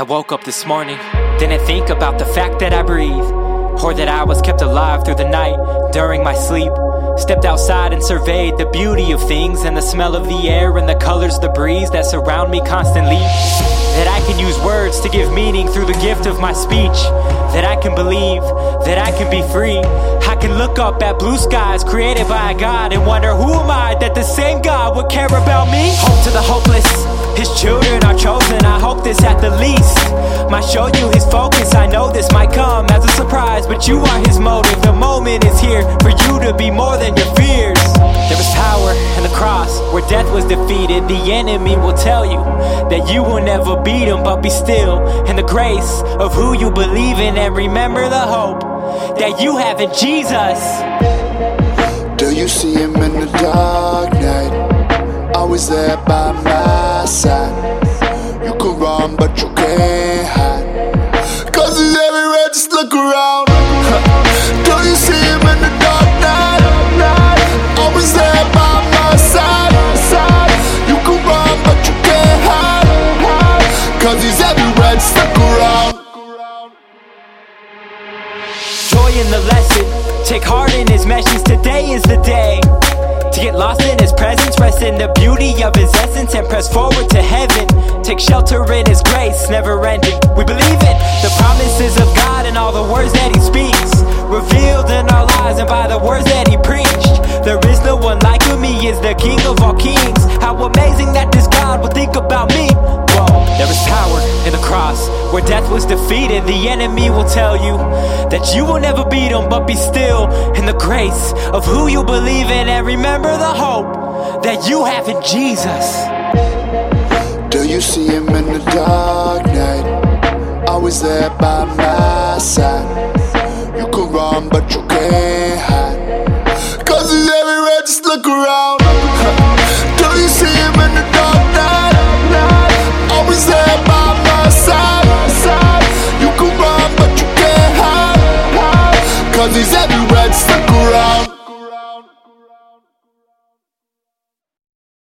I woke up this morning, didn't think about the fact that I breathe, or that I was kept alive through the night during my sleep. Stepped outside and surveyed the beauty of things and the smell of the air and the colors, the breeze that surround me constantly. That I can use words to give meaning through the gift of my speech. That I can believe, that I can be free. I can look up at blue skies created by a God and wonder who am I that the same God would care about me? Hope to the hopeless, His children are chosen. I hope this at the least might show you His focus. I know this might come as a surprise, but you are His motive. For you to be more than your fears. There was power in the cross where death was defeated. The enemy will tell you that you will never beat him, but be still in the grace of who you believe in and remember the hope that you have in Jesus. Do you see him in the dark night? Always there by my side. You could run, but you can't hide. Cause he's everywhere, just look around. In the lesson, take heart in his message. Today is the day to get lost in his presence, rest in the beauty of his essence, and press forward to heaven. Take shelter in his grace, never ending. We believe it, the promises of God and all the words that he speaks, revealed in our lives and by the words that he preached. There is no one like him, he is the King of all kings. How amazing that this God will think about me. There is power in the cross where death was defeated. The enemy will tell you that you will never beat him, but be still in the grace of who you believe in and remember the hope that you have in Jesus. Do you see him in the dark night? Always there by my Cause he's everywhere, look around.